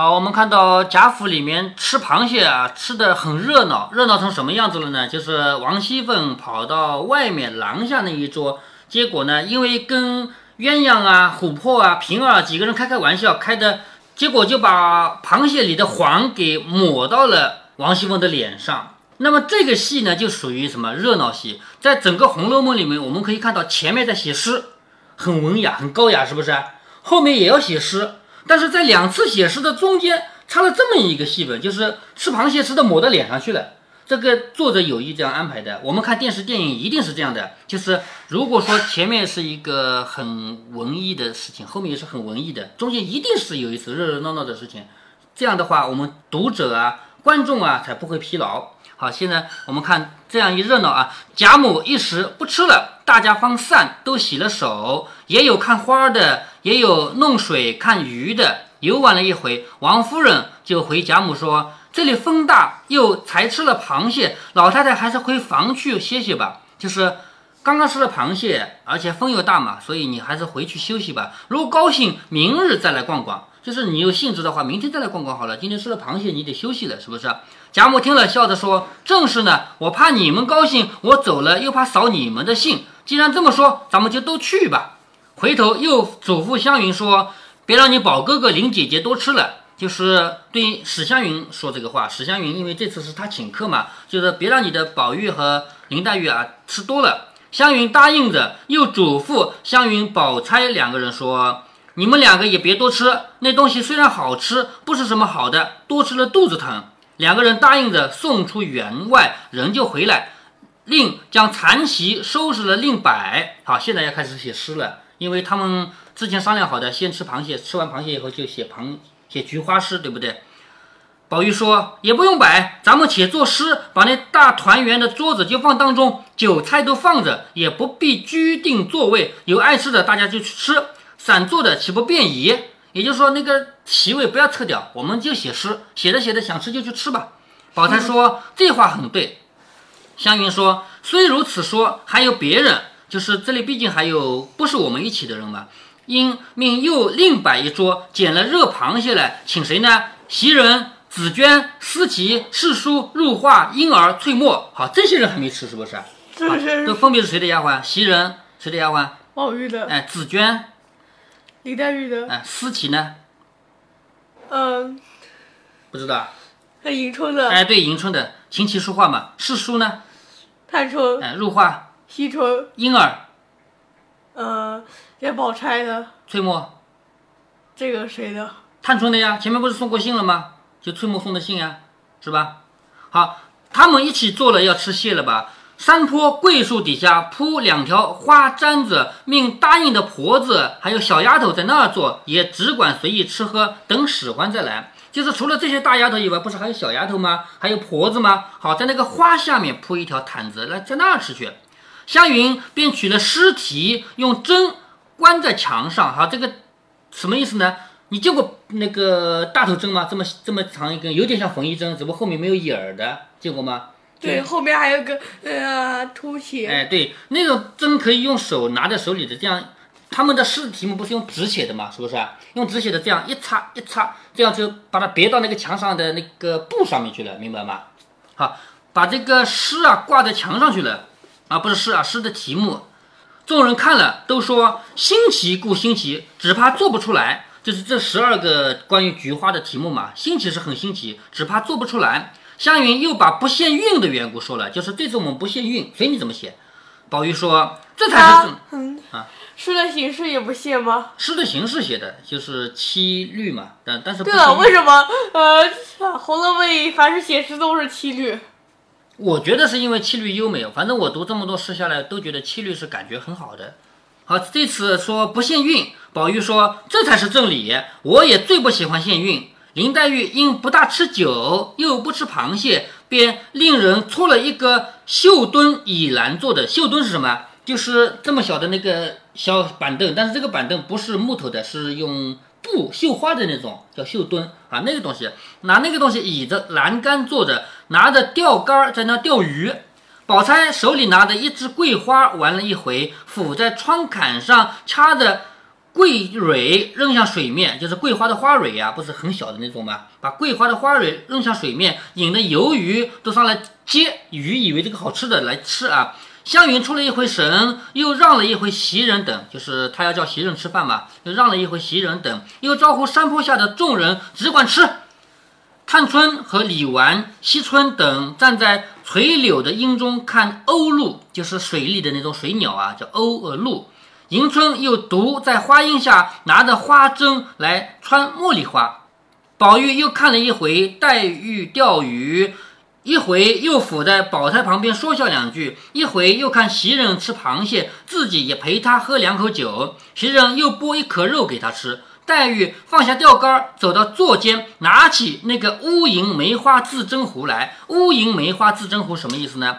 好，我们看到贾府里面吃螃蟹啊，吃的很热闹，热闹成什么样子了呢？就是王熙凤跑到外面廊下那一桌，结果呢，因为跟鸳鸯啊、琥珀啊、平儿几个人开开玩笑，开的结果就把螃蟹里的黄给抹到了王熙凤的脸上。那么这个戏呢，就属于什么热闹戏？在整个《红楼梦》里面，我们可以看到前面在写诗，很文雅、很高雅，是不是？后面也要写诗。但是在两次写诗的中间插了这么一个戏份，就是吃螃蟹吃的抹到脸上去了。这个作者有意这样安排的。我们看电视电影一定是这样的，就是如果说前面是一个很文艺的事情，后面也是很文艺的，中间一定是有一次热热闹闹的事情。这样的话，我们读者啊、观众啊才不会疲劳。好，现在我们看这样一热闹啊，贾母一时不吃了，大家方散，都洗了手，也有看花的，也有弄水看鱼的。游玩了一回，王夫人就回贾母说：“这里风大，又才吃了螃蟹，老太太还是回房去歇歇吧。就是刚刚吃了螃蟹，而且风又大嘛，所以你还是回去休息吧。如果高兴，明日再来逛逛。就是你有兴致的话，明天再来逛逛好了。今天吃了螃蟹，你得休息了，是不是？”贾母听了，笑着说：“正是呢，我怕你们高兴，我走了又怕扫你们的兴。既然这么说，咱们就都去吧。”回头又嘱咐湘云说：“别让你宝哥哥、林姐姐多吃了。”就是对史湘云说这个话。史湘云因为这次是他请客嘛，就是别让你的宝玉和林黛玉啊吃多了。湘云答应着，又嘱咐湘云、宝钗两个人说：“你们两个也别多吃，那东西虽然好吃，不是什么好的，多吃了肚子疼。”两个人答应着送出园外，人就回来，令将残席收拾了，另摆。好，现在要开始写诗了，因为他们之前商量好的，先吃螃蟹，吃完螃蟹以后就写螃写菊花诗，对不对？宝玉说也不用摆，咱们且作诗，把那大团圆的桌子就放当中，酒菜都放着，也不必拘定座位，有爱吃的大家就去吃，散坐的岂不便宜？也就是说，那个席位不要撤掉，我们就写诗，写着写着想吃就去吃吧。宝钗说这话很对。湘云说虽如此说，还有别人，就是这里毕竟还有不是我们一起的人嘛。因命又另摆一桌，捡了热螃蟹来，请谁呢？袭人、紫娟、思琪、世叔、入画、婴儿、翠墨。好，这些人还没吃，是不是？是都分别是谁的丫鬟？袭人谁的丫鬟？宝玉的。哎，紫娟。林黛玉的，哎，思琪呢？嗯，不知道。那迎春的，哎，对，迎春的，琴棋书画嘛。世叔呢？探春，哎，入画。惜春，婴儿。嗯，这宝钗的。翠墨。这个谁的？探春的呀，前面不是送过信了吗？就翠墨送的信呀，是吧？好，他们一起做了要吃蟹了吧？山坡桂树底下铺两条花毡子，命答应的婆子还有小丫头在那儿坐，也只管随意吃喝，等使唤再来。就是除了这些大丫头以外，不是还有小丫头吗？还有婆子吗？好，在那个花下面铺一条毯子，来在那儿吃去。湘云便取了尸体，用针关在墙上。哈，这个什么意思呢？你见过那个大头针吗？这么这么长一根，有点像缝衣针，只不过后面没有眼儿的，见过吗？对，后面还有个呃凸起。哎，对，那种针可以用手拿在手里的，这样他们的诗题目不是用纸写的嘛，是不是？用纸写的，这样一擦一擦，这样就把它别到那个墙上的那个布上面去了，明白吗？好，把这个诗啊挂在墙上去了啊，不是诗啊，诗的题目，众人看了都说新奇故新奇，只怕做不出来。就是这十二个关于菊花的题目嘛，新奇是很新奇，只怕做不出来。湘云又把不限韵的缘故说了，就是这次我们不限韵，随你怎么写。宝玉说：“这才是正啊，诗的形式也不限吗？诗的形式写的就是七律嘛，但但是对了，为什么呃《红楼梦》凡是写诗都是七律？我觉得是因为七律优美，反正我读这么多诗下来，都觉得七律是感觉很好的。好，这次说不限韵，宝玉说这才是正理，我也最不喜欢限韵。林黛玉因不大吃酒，又不吃螃蟹，便令人搓了一个绣墩以栏做的。绣墩是什么？就是这么小的那个小板凳，但是这个板凳不是木头的，是用布绣花的那种，叫绣墩啊。那个东西，拿那个东西倚着栏杆坐着，拿着钓竿在那钓鱼。宝钗手里拿着一支桂花，玩了一回，抚在窗槛上掐着。桂蕊扔向水面，就是桂花的花蕊呀、不是很小的那种吗？把桂花的花蕊扔向水面，引得游鱼都上来接鱼，以为这个好吃的来吃啊。湘云出了一回神，又让了一回袭人等，就是他要叫袭人吃饭嘛，又让了一回袭人等，又招呼山坡下的众人只管吃。探春和李纨、惜春等站在垂柳的荫中看鸥鹭，就是水里的那种水鸟啊，叫鸥呃鹭。迎春又独在花荫下拿着花针来穿茉莉花。宝玉又看了一回黛玉钓鱼，一回又伏在宝钗旁边说笑两句，一回又看袭人吃螃蟹，自己也陪她喝两口酒。袭人又剥一壳肉给她吃。黛玉放下钓竿，走到座间，拿起那个乌银梅花自斟壶来。乌银梅花自斟壶什么意思呢？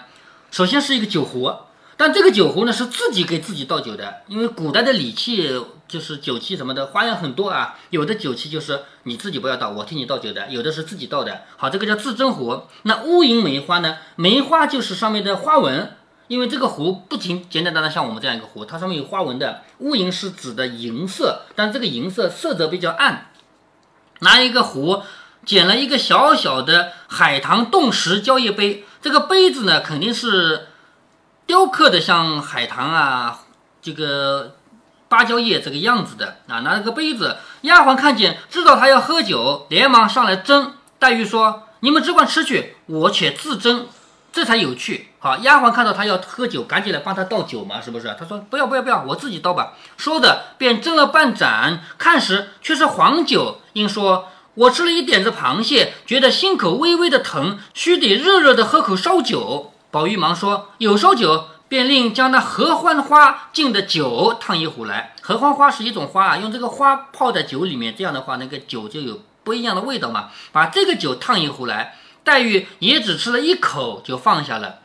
首先是一个酒壶，但这个酒壶呢是自己给自己倒酒的，因为古代的礼器就是酒器什么的花样很多啊。有的酒器就是你自己不要倒，我替你倒酒的；有的是自己倒的。好，这个叫自斟壶。那乌银梅花呢？梅花就是上面的花纹。因为这个壶不仅简简单单像我们这样一个壶，它上面有花纹的。乌银是指的银色，但这个银色色泽比较暗。拿一个壶，捡了一个小小的海棠冻石蕉叶杯，这个杯子呢肯定是雕刻的像海棠啊，这个芭蕉叶这个样子的啊。拿了个杯子，丫鬟看见，知道他要喝酒，连忙上来斟。黛玉说：“你们只管吃去，我且自斟。”这才有趣。好，丫鬟看到他要喝酒，赶紧来帮他倒酒嘛，是不是？他说不要不要不要，我自己倒吧。说着便斟了半盏，看时却是黄酒。因说：“我吃了一点子螃蟹，觉得心口微微的疼，须得热热的喝口烧酒。”宝玉忙说：“有烧酒。”便令将那合欢花浸的酒烫一壶来。合欢花是一种花啊，用这个花泡在酒里面，这样的话那个酒就有不一样的味道嘛。把这个酒烫一壶来。黛玉也只吃了一口就放下了，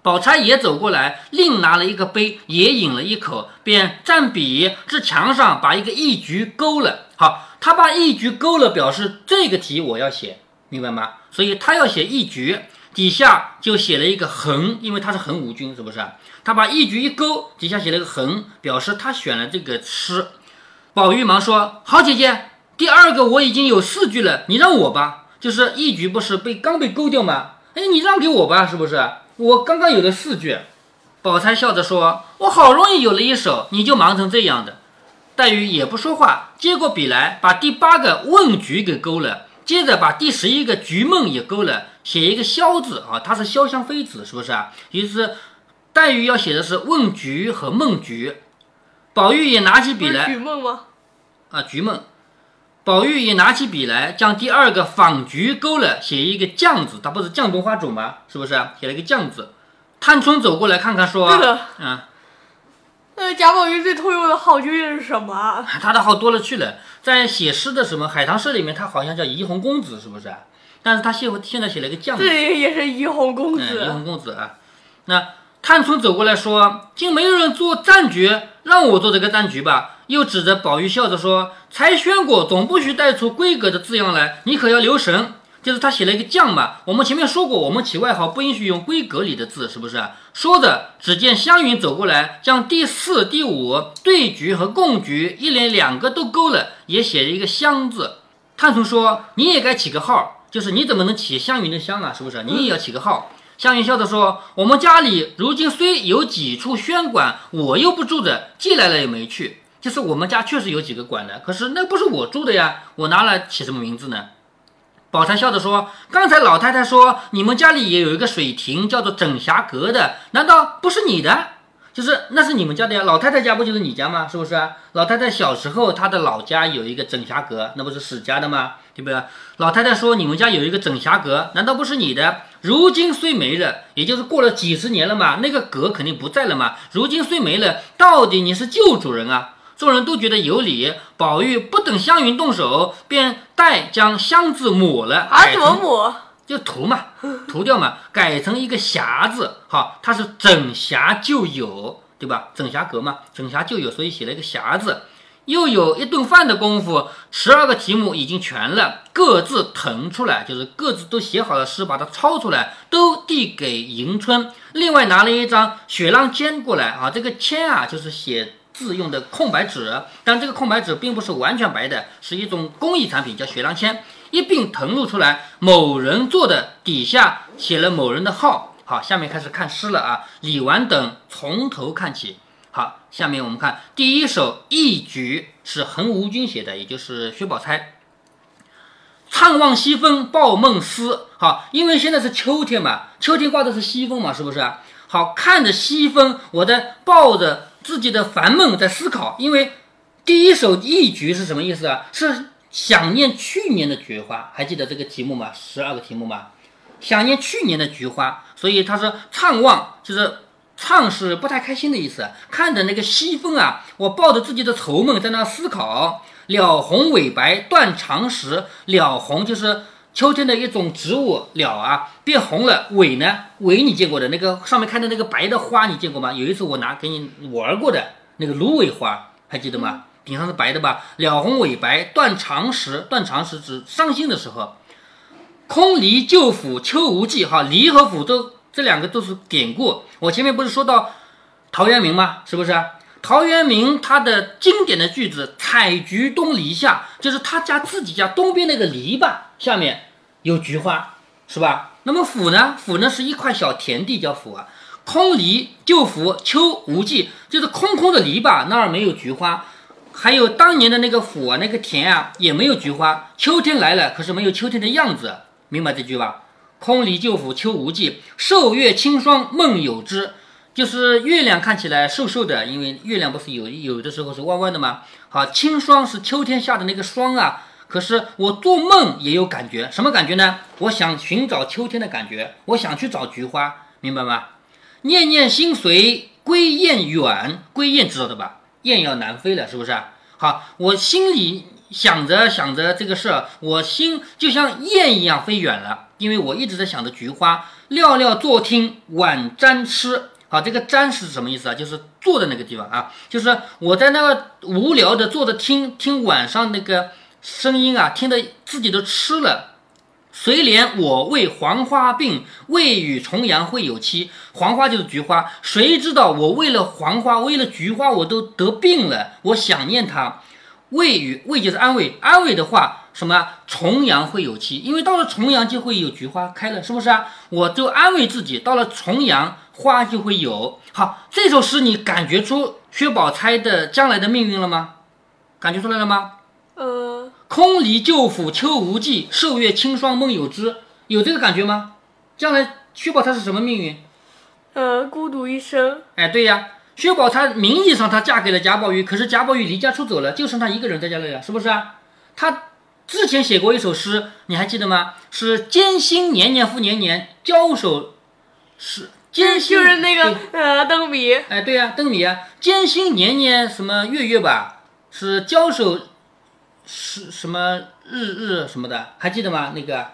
宝钗也走过来，另拿了一个杯，也饮了一口，便蘸笔至墙上，把一个一局勾了。好，他把一局勾了，表示这个题我要写，明白吗？所以他要写一局，底下就写了一个横，因为他是横无军，是不是？他把一局一勾，底下写了个横，表示他选了这个诗。宝玉忙说：“好姐姐，第二个我已经有四句了，你让我吧。”就是一局不是被刚被勾掉吗？哎，你让给我吧，是不是？我刚刚有了四句。宝钗笑着说：“我好容易有了一首，你就忙成这样的。”黛玉也不说话，接过笔来，把第八个问局给勾了，接着把第十一个菊梦也勾了，写一个潇字啊，它是潇湘妃子，是不是啊？于是黛玉要写的是问菊和梦菊，宝玉也拿起笔来，菊梦吗？啊，菊梦。宝玉也拿起笔来，将第二个仿菊勾了，写一个酱字，它不是酱冬花种吗？是不是？写了一个酱字。探春走过来看看，说：“嗯，呃，贾宝玉最通用的号究竟是什么？他的号多了去了，在写诗的什么《海棠社》里面，他好像叫怡红公子，是不是？但是他现现在写了一个将字，这也是怡红公子。怡红公子啊，那。”探春走过来说：“竟没有人做战局，让我做这个战局吧。”又指着宝玉笑着说：“才宣过，总不许带出闺阁的字样来，你可要留神。”就是他写了一个将嘛。我们前面说过，我们起外号不允许用闺阁里的字，是不是？说着，只见湘云走过来，将第四、第五对局和共局一连两个都勾了，也写了一个湘字。探春说：“你也该起个号，就是你怎么能起湘云的湘啊？是不是？你也要起个号。”湘云笑着说：“我们家里如今虽有几处轩馆，我又不住着，寄来了也没去。就是我们家确实有几个馆的，可是那不是我住的呀，我拿来起什么名字呢？”宝钗笑着说：“刚才老太太说你们家里也有一个水亭，叫做整霞阁的，难道不是你的？”就是那是你们家的呀，老太太家不就是你家吗？是不是？老太太小时候她的老家有一个整霞阁，那不是史家的吗？对不对？老太太说你们家有一个整霞阁，难道不是你的？如今虽没了，也就是过了几十年了嘛，那个阁肯定不在了嘛。如今虽没了，到底你是旧主人啊？众人都觉得有理。宝玉不等湘云动手，便带将香字抹了，啊，怎么抹？就涂嘛，涂掉嘛，改成一个匣字，好，它是整匣就有，对吧？整匣格嘛，整匣就有，所以写了一个匣字。又有一顿饭的功夫，十二个题目已经全了，各自腾出来，就是各自都写好了诗，把它抄出来，都递给迎春。另外拿了一张雪浪笺过来啊，这个笺啊，就是写。字用的空白纸，但这个空白纸并不是完全白的，是一种工艺产品，叫雪浪铅，一并誊录出来，某人做的，底下写了某人的号。好，下面开始看诗了啊，李纨等从头看起。好，下面我们看第一首《一局》是横无君写的，也就是薛宝钗。怅望西风抱梦思，好，因为现在是秋天嘛，秋天挂的是西风嘛，是不是？好，看着西风，我在抱着自己的烦闷在思考。因为第一首一菊是什么意思啊？是想念去年的菊花，还记得这个题目吗？十二个题目吗？想念去年的菊花，所以他说怅望，就是怅是不太开心的意思。看着那个西风啊，我抱着自己的愁闷在那思考。了红尾白断肠时，了红就是秋天的一种植物，鸟啊变红了。尾呢？尾你见过的那个上面开的那个白的花，你见过吗？有一次我拿给你玩过的那个芦苇花，还记得吗？顶上是白的吧？了红尾白断肠时，断肠时指伤心的时候。空离旧府秋无际，哈，离和府都这两个都是典故。我前面不是说到陶渊明吗？是不是？陶渊明他的经典的句子“采菊东篱下”，就是他家自己家东边那个篱笆下面有菊花，是吧？那么府呢？府呢是一块小田地，叫府啊。空篱旧府秋无际，就是空空的篱笆那儿没有菊花。还有当年的那个府啊，那个田啊也没有菊花。秋天来了，可是没有秋天的样子，明白这句吧？空篱旧府秋无际，瘦月清霜梦有之。就是月亮看起来瘦瘦的，因为月亮不是有有的时候是弯弯的吗？好，清霜是秋天下的那个霜啊。可是我做梦也有感觉，什么感觉呢？我想寻找秋天的感觉，我想去找菊花，明白吗？念念心随归雁远，归雁知道的吧？雁要南飞了，是不是？好，我心里想着想着这个事儿，我心就像雁一样飞远了，因为我一直在想着菊花。料料坐听晚沾吃。好，这个瞻是什么意思啊？就是坐的那个地方啊，就是我在那个无聊的坐着听听晚上那个声音啊，听得自己都吃了。谁怜我为黄花病，未与重阳会有期。黄花就是菊花，谁知道我为了黄花，为了菊花，我都得病了。我想念它，未与未就是安慰，安慰的话，什么重阳会有期？因为到了重阳就会有菊花开了，是不是啊？我就安慰自己，到了重阳。花就会有好，这首诗你感觉出薛宝钗的将来的命运了吗？感觉出来了吗？呃，空离旧府秋无际，瘦月清霜梦有知，有这个感觉吗？将来薛宝钗是什么命运？呃，孤独一生。哎，对呀，薛宝钗名义上她嫁给了贾宝玉，可是贾宝玉离家出走了，就剩她一个人在家里了，是不是啊？她之前写过一首诗，你还记得吗？是艰辛年年复年年，交手是。艰辛就是那个呃灯谜，哎，对呀，灯谜啊，艰辛年年什么月月吧，是交手是什么日日什么的，还记得吗？那个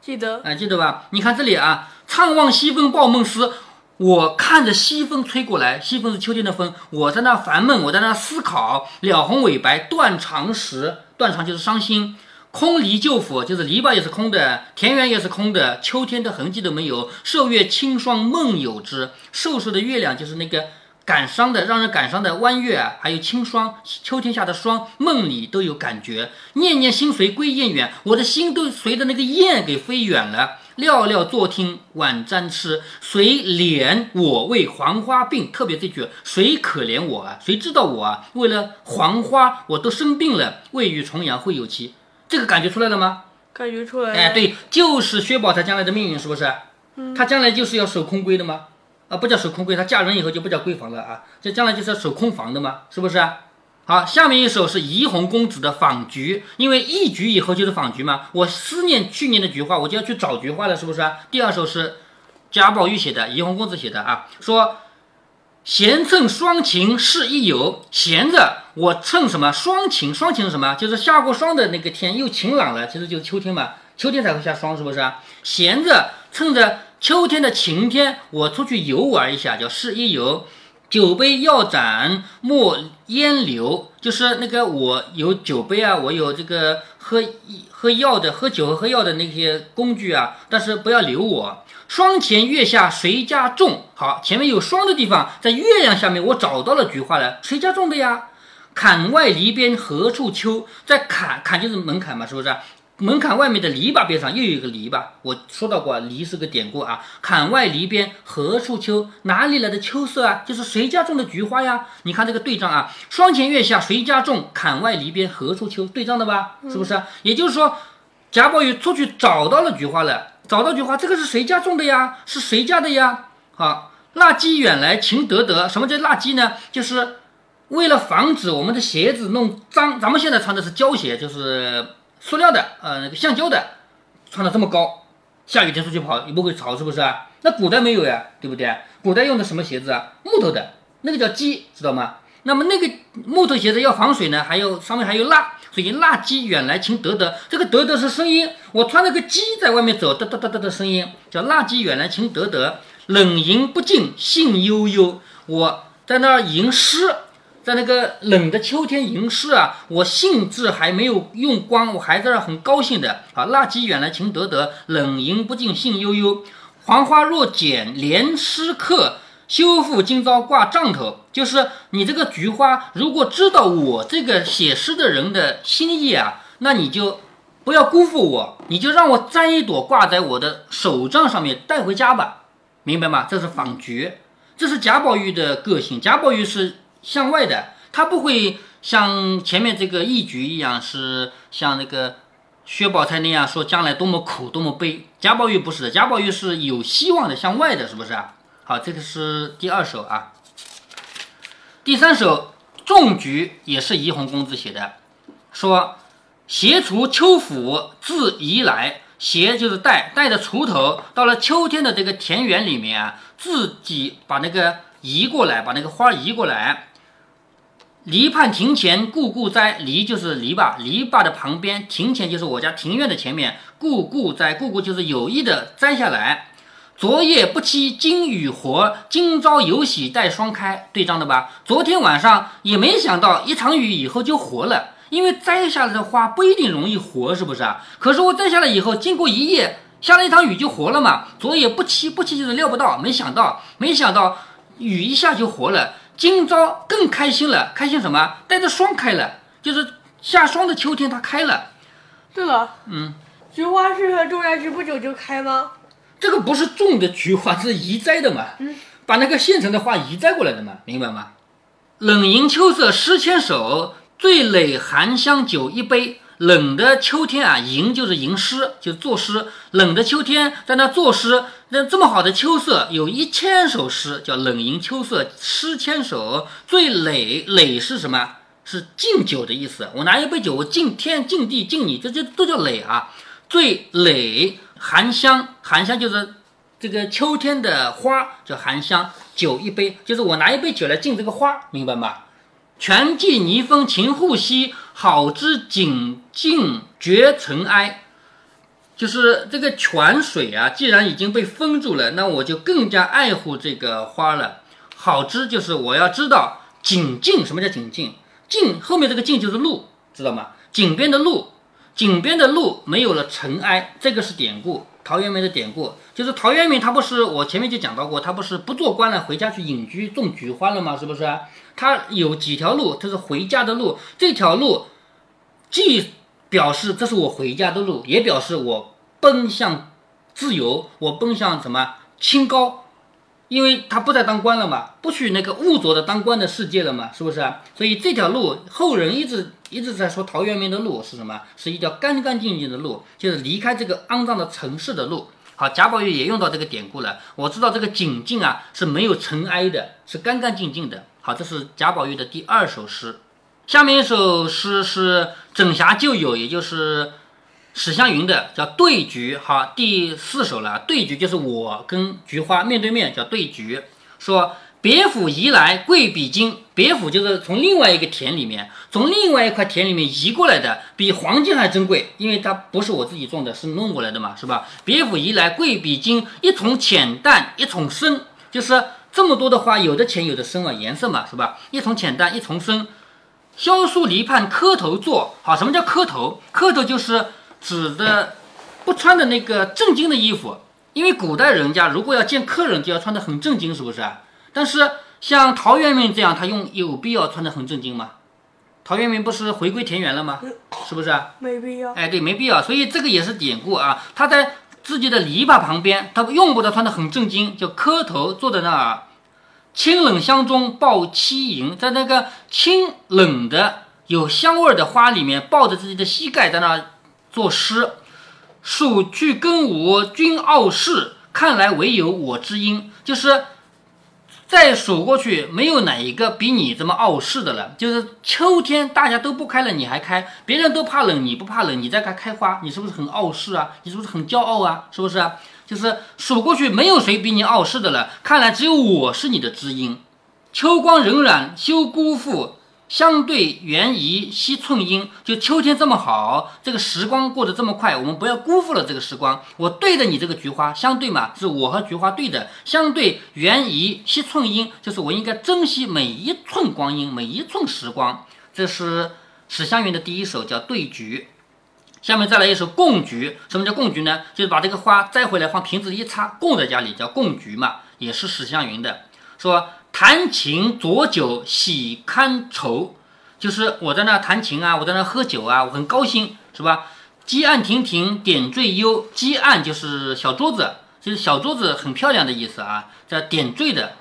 记得，哎，记得吧？你看这里啊，怅望西风抱梦思，我看着西风吹过来，西风是秋天的风，我在那烦闷，我在那思考，了红尾白断肠时，断肠就是伤心。空篱旧府就是篱笆也是空的，田园也是空的，秋天的痕迹都没有。瘦月清霜梦有之，瘦瘦的月亮就是那个感伤的、让人感伤的弯月，还有清霜，秋天下的霜，梦里都有感觉。念念心随归雁远，我的心都随着那个雁给飞远了。料料坐听晚沾吃，谁怜我为黄花病？特别这句，谁可怜我啊？谁知道我啊？为了黄花，我都生病了。未雨重阳会有期。这个感觉出来了吗？感觉出来。哎，对，就是薛宝钗将来的命运，是不是？嗯。她将来就是要守空闺的吗？啊，不叫守空闺，她嫁人以后就不叫闺房了啊，这将来就是要守空房的嘛，是不是？好，下面一首是怡红公子的访菊，因为一菊以后就是访菊嘛，我思念去年的菊花，我就要去找菊花了，是不是？第二首是贾宝玉写的，怡红公子写的啊，说。闲乘霜晴是一游，闲着我乘什么双晴？双晴是什么？就是下过霜的那个天又晴朗了，其实就是秋天嘛。秋天才会下霜，是不是？闲着趁着秋天的晴天，我出去游玩一下，叫是一游。酒杯要盏莫烟留，就。是那个我有酒杯啊，我有这个喝喝药的、喝酒和喝药的那些工具啊，但是不要留我。霜前月下谁家种？好，前面有霜的地方，在月亮下面，我找到了菊花了。谁家种的呀？坎外篱边何处秋？在坎坎就是门槛嘛，是不是？门槛外面的篱笆边上又有一个篱笆，我说到过，篱是个典故啊。槛外篱边何处秋？哪里来的秋色啊？就是谁家种的菊花呀？你看这个对仗啊，霜前月下谁家种？槛外篱边何处秋？对仗的吧？是不是？也就是说，贾宝玉出去找到了菊花了，找到菊花，这个是谁家种的呀？是谁家的呀？好，蜡鸡远来情得得。什么叫蜡鸡呢？就是为了防止我们的鞋子弄脏，咱们现在穿的是胶鞋，就是。塑料的，呃，那个橡胶的，穿的这么高，下雨天出去跑也不会潮，是不是啊？那古代没有呀，对不对？古代用的什么鞋子啊？木头的，那个叫鸡，知道吗？那么那个木头鞋子要防水呢，还有上面还有蜡，所以蜡鸡远来情得得，这个得得是声音，我穿了个鸡在外面走，哒哒哒哒的声音，叫蜡鸡远来情得得，冷吟不尽兴悠悠，我在那儿吟诗。在那个冷的秋天吟诗啊，我兴致还没有用光，我还在那很高兴的啊。蜡鸡远来情得得，冷吟不尽兴悠悠。黄花若减连诗客，修复今朝挂帐头。就是你这个菊花，如果知道我这个写诗的人的心意啊，那你就不要辜负我，你就让我摘一朵挂在我的手杖上面带回家吧，明白吗？这是仿菊，这是贾宝玉的个性。贾宝玉是。向外的，他不会像前面这个一局一样，是像那个薛宝钗那样说将来多么苦多么悲。贾宝玉不是的，贾宝玉是有希望的，向外的，是不是啊？好，这个是第二首啊。第三首《种菊》也是怡红公子写的，说携锄秋阜自移来，携就是带带着锄头到了秋天的这个田园里面啊，自己把那个移过来，把那个花移过来。篱畔庭前故故栽，篱就是篱笆，篱笆的旁边，庭前就是我家庭院的前面。故故栽，故故就是有意的摘下来。昨夜不期今雨活，今朝有喜待霜开，对账的吧？昨天晚上也没想到一场雨以后就活了，因为摘下来的花不一定容易活，是不是啊？可是我摘下来以后，经过一夜，下了一场雨就活了嘛。昨夜不期，不期就是料不到，没想到，没想到雨一下就活了。今朝更开心了，开心什么？带着霜开了，就是下霜的秋天，它开了。对了，嗯，菊花是种下去不久就开吗？这个不是种的菊花，是移栽的嘛？嗯，把那个现成的花移栽过来的嘛，明白吗？冷吟秋色诗千首，醉垒寒香酒一杯。冷的秋天啊，吟就是吟诗，就作诗。冷的秋天在那作诗，那这么好的秋色，有一千首诗，叫冷吟秋色诗千首。醉垒垒是什么？是敬酒的意思。我拿一杯酒，我敬天敬地敬你，这这都叫垒啊。醉垒含香，含香就是这个秋天的花，叫含香。酒一杯，就是我拿一杯酒来敬这个花，明白吗？泉际泥封秦护兮，好之景静绝尘埃。就是这个泉水啊，既然已经被封住了，那我就更加爱护这个花了。好之就是我要知道景静，什么叫景静？静后面这个静就是路，知道吗？井边的路，井边的路没有了尘埃，这个是典故。陶渊明的典故就是陶渊明，他不是我前面就讲到过，他不是不做官了，回家去隐居种菊花了吗？是不是？他有几条路，这是回家的路。这条路既表示这是我回家的路，也表示我奔向自由，我奔向什么清高？因为他不再当官了嘛，不去那个污浊的当官的世界了嘛，是不是？所以这条路后人一直一直在说陶渊明的路是什么？是一条干干净净的路，就是离开这个肮脏的城市的路。好，贾宝玉也用到这个典故了。我知道这个景静啊是没有尘埃的，是干干净净的。好，这是贾宝玉的第二首诗。下面一首诗是枕霞旧友，也就是史湘云的，叫对菊。好，第四首了。对菊就是我跟菊花面对面，叫对菊。说。别府移来贵比金，别府就是从另外一个田里面，从另外一块田里面移过来的，比黄金还珍贵，因为它不是我自己种的，是弄过来的嘛，是吧？别府移来贵比金，一丛浅淡一丛深，就是这么多的花，有的浅有的深啊，颜色嘛，是吧？一丛浅淡一丛深，萧疏篱畔磕头坐。好，什么叫磕头？磕头就是指的不穿的那个正经的衣服，因为古代人家如果要见客人，就要穿的很正经，是不是啊？但是像陶渊明这样，他用有必要穿的很正经吗？陶渊明不是回归田园了吗？是不是啊？没必要。哎，对，没必要。所以这个也是典故啊。他在自己的篱笆旁边，他用不着穿的很正经，就磕头坐在那儿。清冷香中抱膝吟，在那个清冷的有香味儿的花里面，抱着自己的膝盖在那儿作诗。数去更无君傲世，看来唯有我知音。就是再数过去，没有哪一个比你这么傲世的了。就是秋天大家都不开了，你还开；别人都怕冷，你不怕冷，你在开开花，你是不是很傲世啊？你是不是很骄傲啊？是不是？就是数过去，没有谁比你傲世的了。看来只有我是你的知音。秋光荏苒，休辜负；相对缘宜，惜寸阴。就秋天这么好，这个时光过得这么快，我们不要辜负了这个时光。我对着你这个菊花，相对嘛，是我和菊花对的。相对缘宜，惜寸阴，就是我应该珍惜每一寸光阴，每一寸时光。这是史湘云的第一首，叫《对菊》。下面再来一首供菊。什么叫供菊呢？就是把这个花摘回来，放瓶子一插，供在家里，叫供菊嘛。也是史湘云的。说弹琴酌酒喜堪愁，就是我在那弹琴啊，我在那喝酒啊，我很高兴，是吧？积案亭亭点缀幽，积案就是小桌子，就是小桌子很漂亮的意思啊，叫点缀的。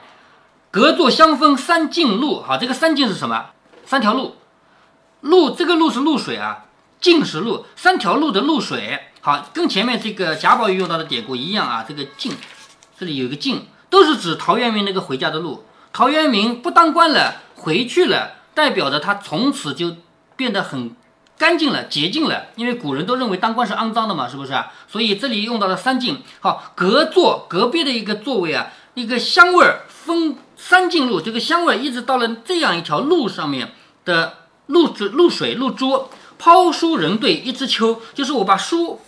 隔座相逢三径路，好，这个三径是什么？三条路，路这个路是露水啊。径是路，三条路的露水，好，跟前面这个贾宝玉用到的典故一样啊。这个径，这里有一个径，都是指陶渊明那个回家的路。陶渊明不当官了，回去了，代表着他从此就变得很干净了、洁净了。因为古人都认为当官是肮脏的嘛，是不是？所以这里用到了三径。好，隔座隔壁的一个座位啊，一个香味儿风三进路，这个香味一直到了这样一条路上面的露珠、露水、露珠。抛书人对一枝秋，就是我把书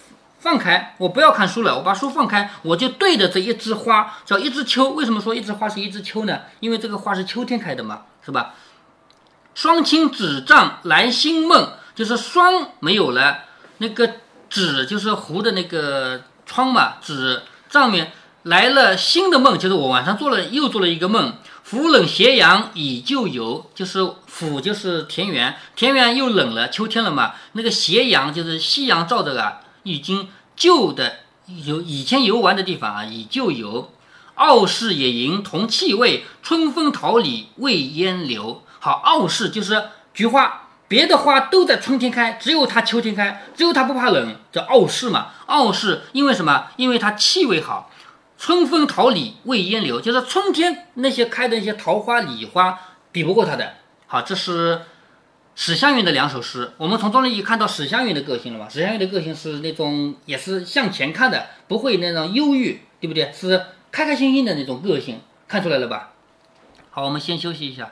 放开，我不要看书了，我把书放开，我就对着这一枝花，叫一枝秋。为什么说一枝花是一枝秋呢？因为这个花是秋天开的嘛，是吧？双亲纸帐来新梦，就是霜没有了，那个纸就是糊的那个窗嘛，纸上面来了新的梦，就是我晚上做了又做了一个梦。伏冷斜阳已旧游，就是伏就是田园，田园又冷了，秋天了嘛。那个斜阳就是夕阳照着啊，已经旧的有以前游玩的地方啊，已旧游。傲世野营同气味，春风桃李未烟流。好，傲世就是菊花，别的花都在春天开，只有它秋天开，只有它不怕冷，叫傲世嘛。傲世因为什么？因为它气味好。春风桃李未烟流，就是春天那些开的那些桃花李花比不过它的。好，这是史湘云的两首诗。我们从中呢也看到史湘云的个性了吧？史湘云的个性是那种也是向前看的，不会那种忧郁，对不对？是开开心心的那种个性，看出来了吧？好，我们先休息一下。